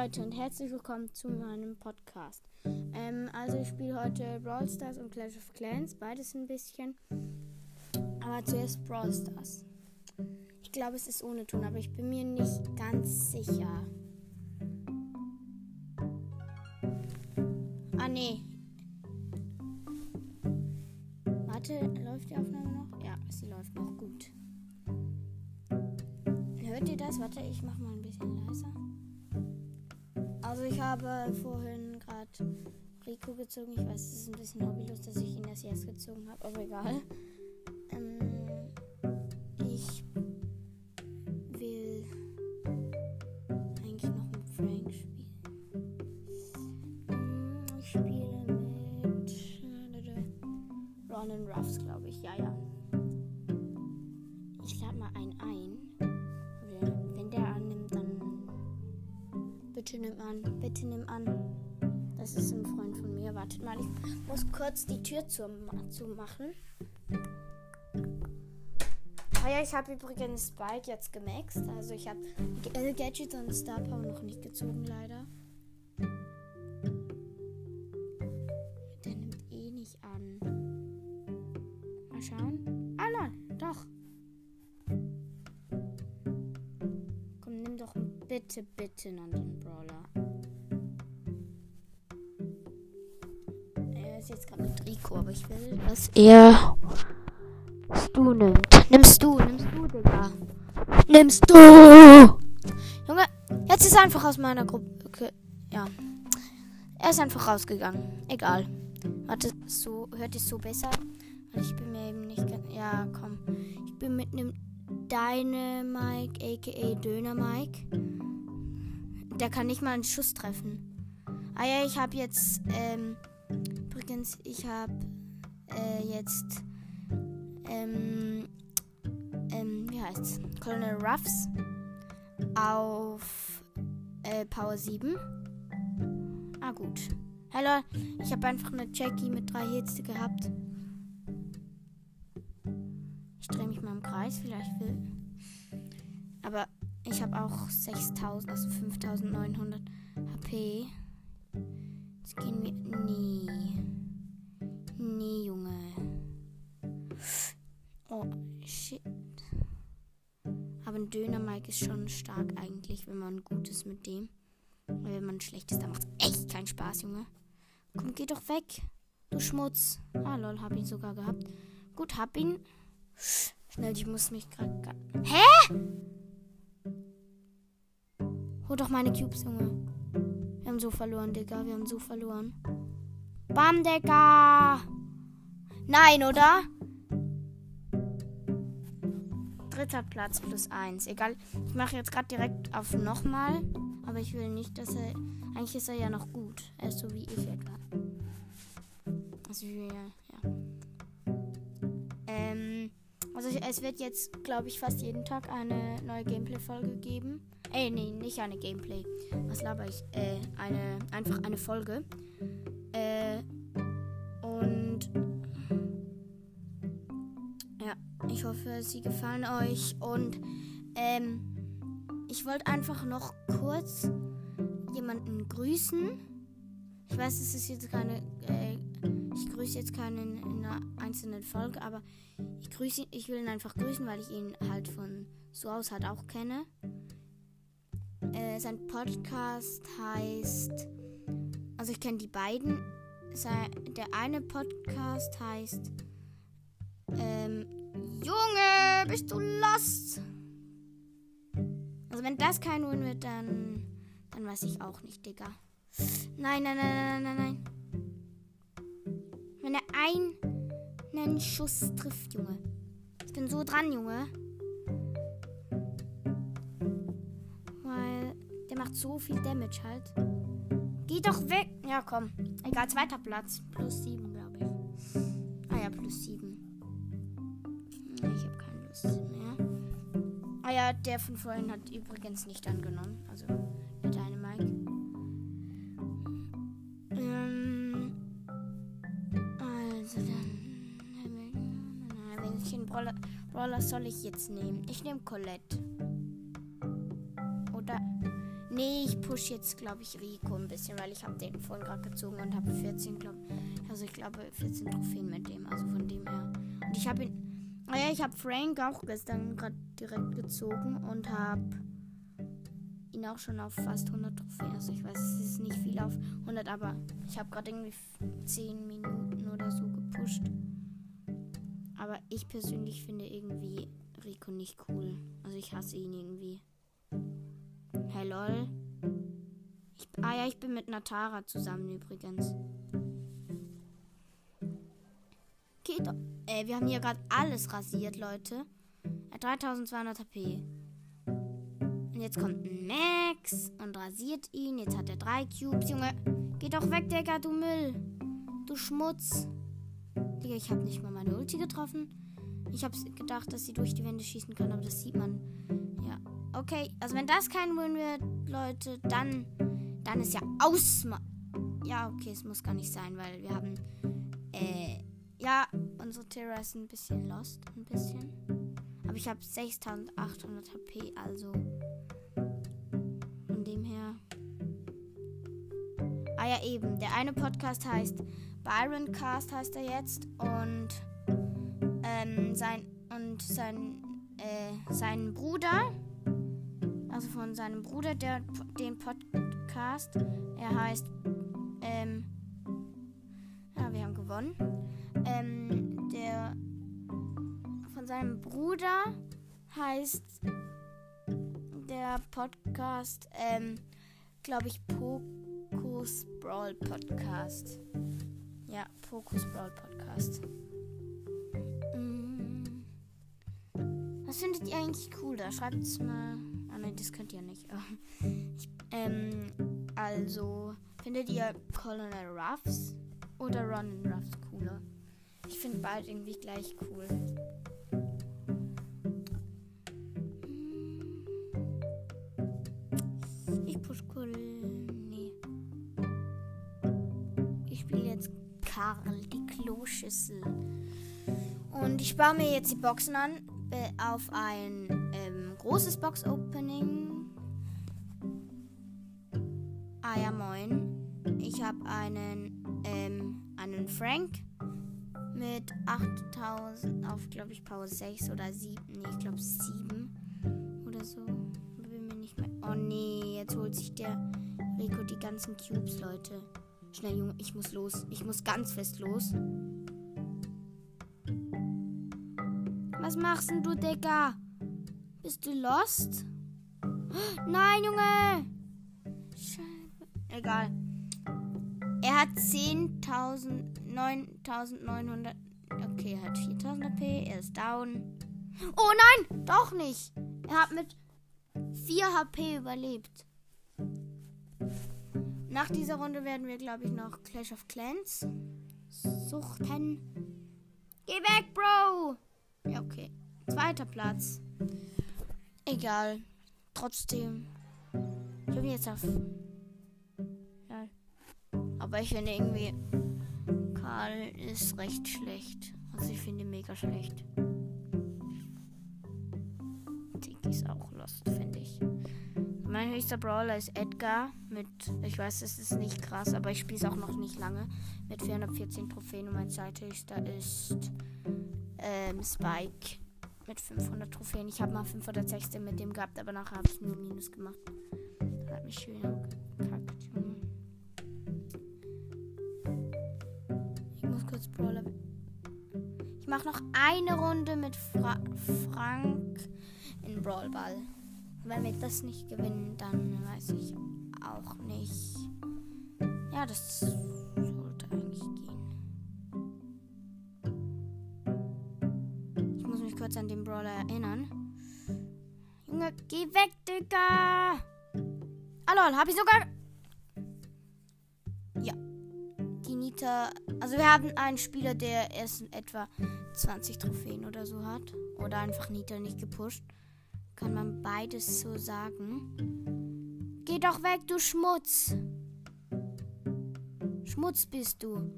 Leute und herzlich willkommen zu meinem Podcast. Ähm, also ich spiele heute Brawl Stars und Clash of Clans, beides ein bisschen. Aber zuerst Brawl Stars. Ich glaube, es ist ohne Ton, aber ich bin mir nicht ganz sicher. Ah, nee. Warte, läuft die Aufnahme noch? Ja, sie läuft noch gut. Hört ihr das? Warte, ich mach mal ein bisschen ich habe vorhin gerade Rico gezogen. Ich weiß, es ist ein bisschen hobbylos, dass ich ihn erst jetzt gezogen habe, aber egal. An. Das ist ein Freund von mir. Wartet mal, ich muss kurz die Tür zu, zu machen. Ah ja, ich habe übrigens Spike jetzt gemaxt. Also ich habe G- Gadget und Star Power noch nicht gezogen, leider. Der nimmt eh nicht an. Mal schauen. Ah nein, doch. Komm, nimm doch bitte, bitte einen anderen Brawler. Mit Rico, aber ich will, dass er Stu nimmt. Nimmst du, nimmst du, Digga. Nimmst du! Junge, jetzt ist er einfach aus meiner Gruppe. Okay, ja. Er ist einfach rausgegangen. Egal. Warte, so, hört es so besser? Ich bin mir eben nicht ganz. Ja, komm. Ich bin mit einem Dynamike, aka Döner Mike. Der kann nicht mal einen Schuss treffen. Ah ja, ich habe jetzt, ähm, übrigens, ich habe äh, jetzt, ähm, ähm, wie heißt's? Colonel Ruffs auf äh, Power 7. Ah, gut. Hallo, ich habe einfach eine Jackie mit drei Hits gehabt. Ich drehe mich mal im Kreis, vielleicht will. Aber ich habe auch 6000, also 5900 HP. Gehen wir. Nee. Nee, Junge. Oh, shit. Aber ein Döner Mike ist schon stark eigentlich, wenn man gut ist mit dem. Weil wenn man schlecht ist, dann macht es echt keinen Spaß, Junge. Komm, geh doch weg. Du Schmutz. Ah, lol, hab ihn sogar gehabt. Gut, hab ihn. Schnell, ich muss mich gerade. Hä? Hol doch meine Cubes, Junge. Haben so verloren, Digga. Wir haben so verloren. Bam, Digga. Nein, oder? Dritter Platz plus eins. Egal. Ich mache jetzt gerade direkt auf nochmal. Aber ich will nicht, dass er. Eigentlich ist er ja noch gut. Er ist so wie ich etwa. Es wird jetzt, glaube ich, fast jeden Tag eine neue Gameplay-Folge geben. Ey, nee, nicht eine Gameplay. Was laber ich? Äh, eine. Einfach eine Folge. Äh. Und. Ja, ich hoffe, sie gefallen euch. Und. Ähm. Ich wollte einfach noch kurz jemanden grüßen. Ich weiß, es ist jetzt keine. Äh, ich grüße jetzt keinen in einer einzelnen Folge, aber ich grüße ich will ihn einfach grüßen, weil ich ihn halt von so aus halt auch kenne. Äh, sein Podcast heißt. Also ich kenne die beiden. Sei, der eine Podcast heißt. Ähm, Junge, bist du lost? Also wenn das kein Win wird, dann, dann weiß ich auch nicht, Digga. Nein, nein, nein, nein, nein, nein. Wenn er einen Schuss trifft, Junge. Ich bin so dran, Junge. Weil der macht so viel Damage halt. Geh doch weg. Ja, komm. Egal, zweiter Platz. Plus sieben, glaube ich. Ah ja, plus sieben. Ich habe keine Lust mehr. Ah ja, der von vorhin hat übrigens nicht angenommen. Also Brawler soll ich jetzt nehmen? Ich nehme Colette. Oder. Nee, ich push jetzt, glaube ich, Rico ein bisschen, weil ich habe den vorhin gerade gezogen und habe 14, glaube Also ich glaube 14 Trophäen mit dem, also von dem her. Und ich habe ihn. Naja, ich habe Frank auch gestern gerade direkt gezogen und habe ihn auch schon auf fast 100 Trophäen. Also ich weiß, es ist nicht viel auf 100, aber ich habe gerade irgendwie 10 Minuten oder so gepusht. Aber ich persönlich finde irgendwie Rico nicht cool. Also ich hasse ihn irgendwie. Hey lol. Ich, ah ja, ich bin mit Natara zusammen übrigens. Geht doch. Äh, wir haben hier gerade alles rasiert, Leute. Er hat 3200 HP. Und jetzt kommt Max und rasiert ihn. Jetzt hat er drei Cubes. Junge, geh doch weg, Digga, du Müll. Du Schmutz. Digga, ich habe nicht mal meine Ulti getroffen. Ich habe gedacht, dass sie durch die Wände schießen kann, aber das sieht man. Ja. Okay, also wenn das kein Win wird, Leute, dann, dann ist ja aus. Ja, okay, es muss gar nicht sein, weil wir haben, äh, ja, unsere Terra ist ein bisschen lost, ein bisschen. Aber ich habe 6800 HP, also von dem her. Ah ja, eben. Der eine Podcast heißt Byron Cast heißt er jetzt und ähm, sein und sein äh, sein Bruder, also von seinem Bruder, der den Podcast, er heißt ähm, ja, wir haben gewonnen. Ähm, der von seinem Bruder heißt der Podcast, ähm, glaube ich, Pokus Brawl Podcast. Ja, Pokus Brawl Podcast. Mm. Was findet ihr eigentlich cool? Da schreibt es mal. Ah nein, das könnt ihr nicht. Ich, ähm, also, findet ihr Colonel Ruffs oder Ronin Ruffs cooler? Ich finde beide irgendwie gleich cool. Kloschüssel. Und ich baue mir jetzt die Boxen an auf ein ähm, großes Box-Opening. Ah ja, moin. Ich habe einen, ähm, einen Frank mit 8000 auf, glaube ich, Power 6 oder 7. Nee, ich glaube 7 oder so. Bin mir nicht mehr. Oh nee, jetzt holt sich der Rico die ganzen Cubes, Leute. Schnell, Junge, ich muss los. Ich muss ganz fest los. Was machst denn du, Digga? Bist du lost? Nein, Junge! Scheiße. Egal. Er hat 10.000, 9.900. Okay, er hat 4.000 AP. Er ist down. Oh nein, doch nicht. Er hat mit 4 HP überlebt. Nach dieser Runde werden wir, glaube ich, noch Clash of Clans suchten. Geh weg, Bro! Ja, okay. Zweiter Platz. Egal. Trotzdem. Ich bin jetzt auf. Ja. Aber ich finde irgendwie. Karl ist recht schlecht. Also ich finde ihn mega schlecht. Dick ist auch lost, finde ich. Mein höchster Brawler ist Edgar mit, ich weiß, es ist nicht krass, aber ich spiele es auch noch nicht lange, mit 414 Trophäen und mein zweithöchster ist ähm, Spike mit 500 Trophäen. Ich habe mal 516 mit dem gehabt, aber nachher habe ich nur Minus gemacht. Das hat mich schön gekackt. Ich muss kurz Brawler. Ich mache noch eine Runde mit Fra Frank in Brawlball. Wenn wir das nicht gewinnen, dann weiß ich auch nicht. Ja, das sollte eigentlich gehen. kurz an den Brawler erinnern. Junge, geh weg, Digga! Ah, lol, hab ich sogar... Ja. Die Nita... Also wir haben einen Spieler, der erst etwa 20 Trophäen oder so hat. Oder einfach Nita nicht gepusht. Kann man beides so sagen. Geh doch weg, du Schmutz! Schmutz bist du.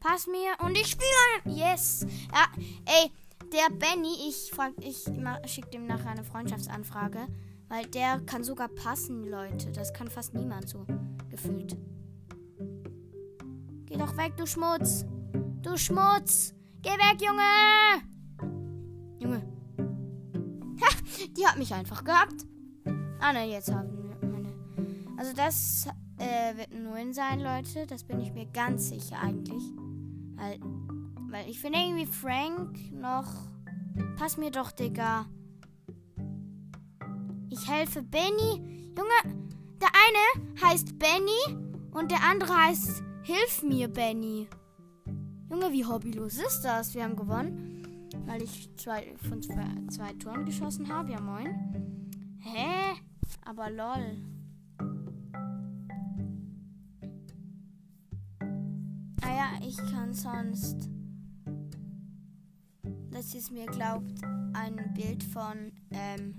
Pass mir und ich spiele. Yes. Ja, ey, der Benny, ich frag, ich schicke dem nachher eine Freundschaftsanfrage. Weil der kann sogar passen, Leute. Das kann fast niemand so gefühlt. Geh doch weg, du Schmutz. Du Schmutz. Geh weg, Junge. Junge. Die hat mich einfach gehabt. Ah, ne, jetzt haben wir meine. Also das äh, wird ein Win sein, Leute. Das bin ich mir ganz sicher eigentlich. Weil, weil ich finde irgendwie Frank noch. Pass mir doch, Digga. Ich helfe Benny. Junge, der eine heißt Benny und der andere heißt Hilf mir, Benny. Junge, wie hobbylos ist das? Wir haben gewonnen, weil ich zwei, von zwei, zwei Toren geschossen habe. Ja, moin. Hä? Aber lol. Ah ja, ich kann sonst. Das ist mir glaubt ein Bild von ähm,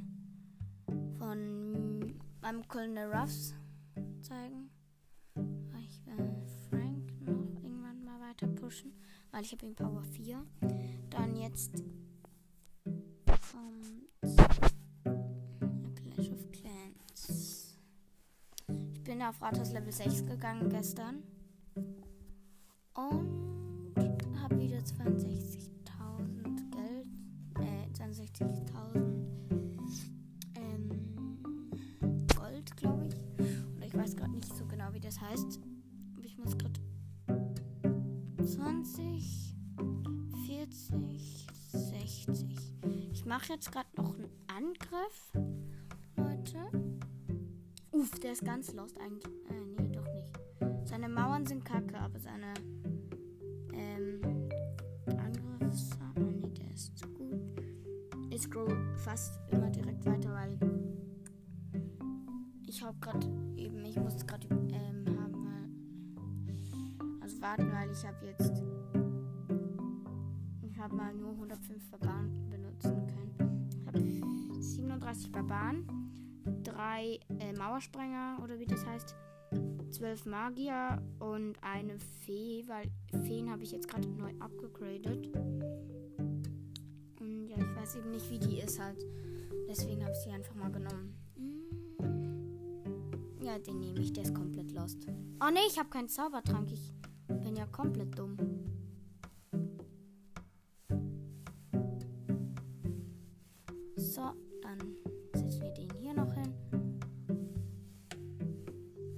von meinem Colonel Ruffs zeigen. Ich will Frank noch irgendwann mal weiter pushen, weil ich habe ihn Power 4. Dann jetzt kommt Clash of Clans. Ich bin auf Rathaus Level 6 gegangen gestern und habe wieder 62.000 Geld, äh 62.000 das heißt, 20, 40, 60. Ich mache jetzt gerade noch einen Angriff, Leute. Uff, der ist ganz lost eigentlich. Äh, nee, doch nicht. Seine Mauern sind kacke, aber seine ähm, Angriffs... Ah, nee, der ist zu gut. Ich scroll fast immer direkt weiter, weil ich habe gerade eben, ich muss gerade warten, weil ich habe jetzt. Ich habe mal nur 105 Barbaren benutzen können. Ich habe 37 Barbaren, 3 äh, Mauersprenger oder wie das heißt, 12 Magier und eine Fee, weil Feen habe ich jetzt gerade neu abgegradet. Und ja, ich weiß eben nicht, wie die ist halt. Deswegen habe ich sie einfach mal genommen. Ja, den nehme ich, der ist komplett lost. Oh ne, ich habe keinen Zaubertrank. Ich ja komplett dumm. So, dann setzen wir den hier noch hin.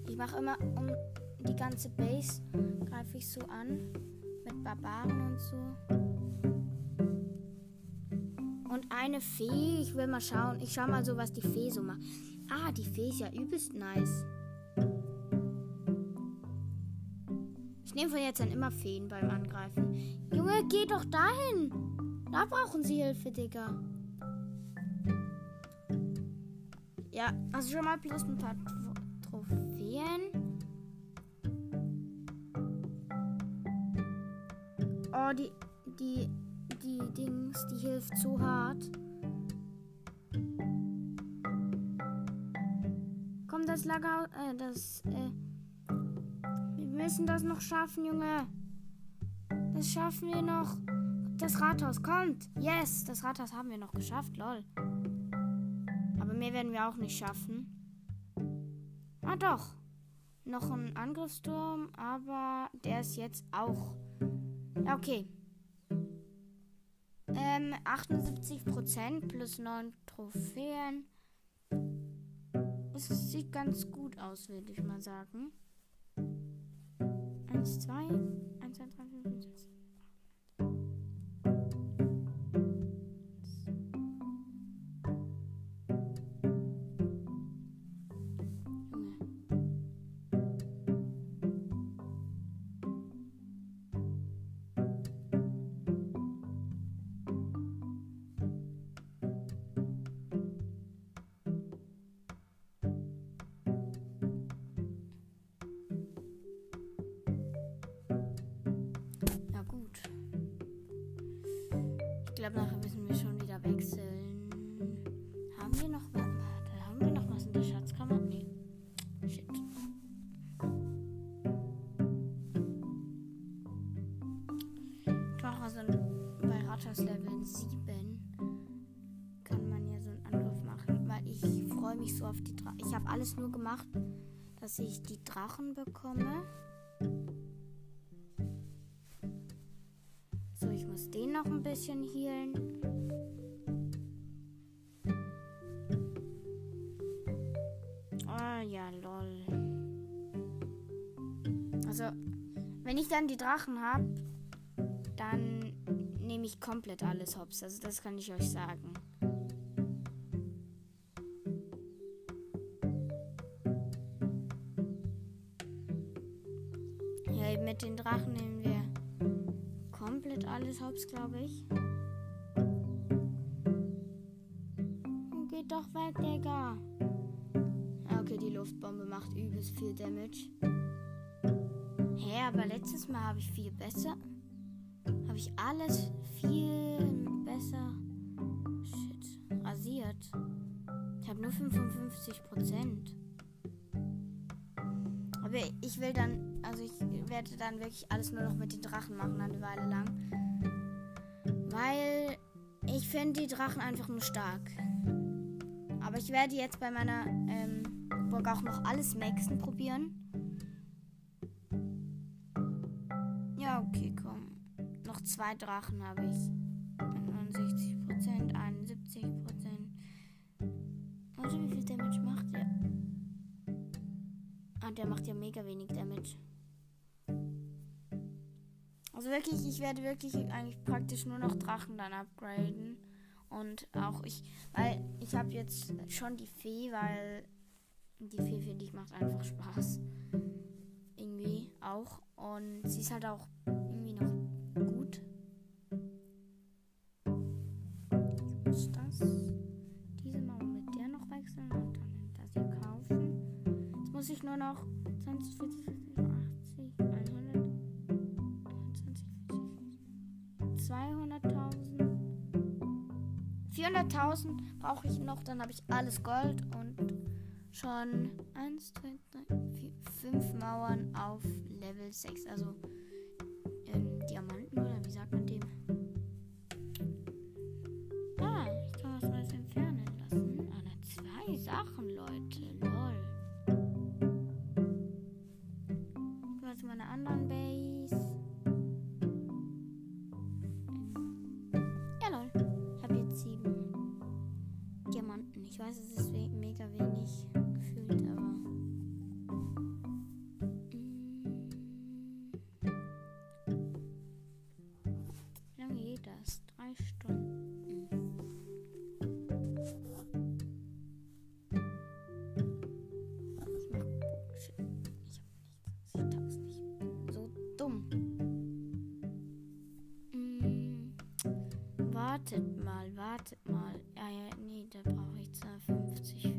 Ich mache immer um die ganze Base, greife ich so an. Mit Barbaren und so. Und eine Fee, ich will mal schauen. Ich schau mal so, was die Fee so macht. Ah, die Fee ist ja übelst nice. Ich nehme von jetzt an immer Feen beim Angreifen. Junge, geh doch dahin. Da brauchen sie Hilfe, Digga. Ja, also schon mal plus ein paar Trophäen. Oh, die, die, die Dings, die hilft so hart. Komm, das Lager, äh, das, äh, müssen das noch schaffen, Junge. Das schaffen wir noch. Das Rathaus kommt. Yes, das Rathaus haben wir noch geschafft, lol. Aber mehr werden wir auch nicht schaffen. Ah, doch. Noch ein Angriffsturm, aber der ist jetzt auch. Okay. Ähm, 78% plus 9 Trophäen. Es sieht ganz gut aus, würde ich mal sagen. 1, 2, glaube, nachher müssen wir schon wieder wechseln. Haben wir noch was? Warte, haben wir noch was in der Schatzkammer? Nee. Shit. Doch, also bei Rathaus Level 7 kann man ja so einen Angriff machen, weil ich freue mich so auf die Drachen. Ich habe alles nur gemacht, dass ich die Drachen bekomme. Noch ein bisschen healen. Ah, ja, lol. Also, wenn ich dann die Drachen habe, dann nehme ich komplett alles hops. Also, das kann ich euch sagen. Viel Damage. Hä, aber letztes Mal habe ich viel besser. Habe ich alles viel besser. Shit. Rasiert. Ich habe nur 55 Prozent. Aber ich will dann, also ich werde dann wirklich alles nur noch mit den Drachen machen, eine Weile lang. Weil ich finde die Drachen einfach nur stark. Aber ich werde jetzt bei meiner ähm, Burg auch noch alles Maxen probieren. Ja, okay, komm. Noch zwei Drachen habe ich. 69%, 71%. Warte, wie viel Damage macht der? Ah, der macht ja mega wenig Damage. Also wirklich, ich werde wirklich eigentlich praktisch nur noch Drachen dann upgraden. Und auch ich, weil ich habe jetzt schon die Fee, weil die Fee, finde ich, macht einfach Spaß. Irgendwie auch. Und sie ist halt auch irgendwie noch gut. Ich muss das, diese Mauer mit der noch wechseln und dann das hier kaufen. Jetzt muss ich nur noch 20, 40, 50, 80, 100, 20, 40, 200.000. 400.000 brauche ich noch, dann habe ich alles Gold und schon 1, 2, 3, 4, 5 Mauern auf Level 6. Also wartet mal. Ja, ja, nee, da brauche ich 250 für.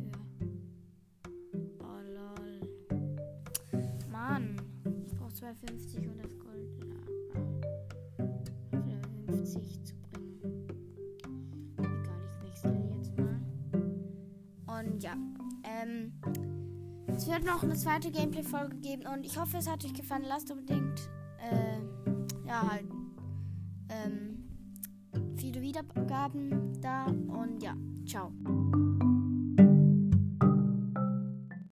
Oh lol. Mann, ich brauche 250 und das Level 50 zu bringen. Egal, ich wechsle jetzt mal. Und ja, ähm. Es wird noch eine zweite Gameplay-Folge geben und ich hoffe, es hat euch gefallen. Lasst unbedingt, äh, ja, halt,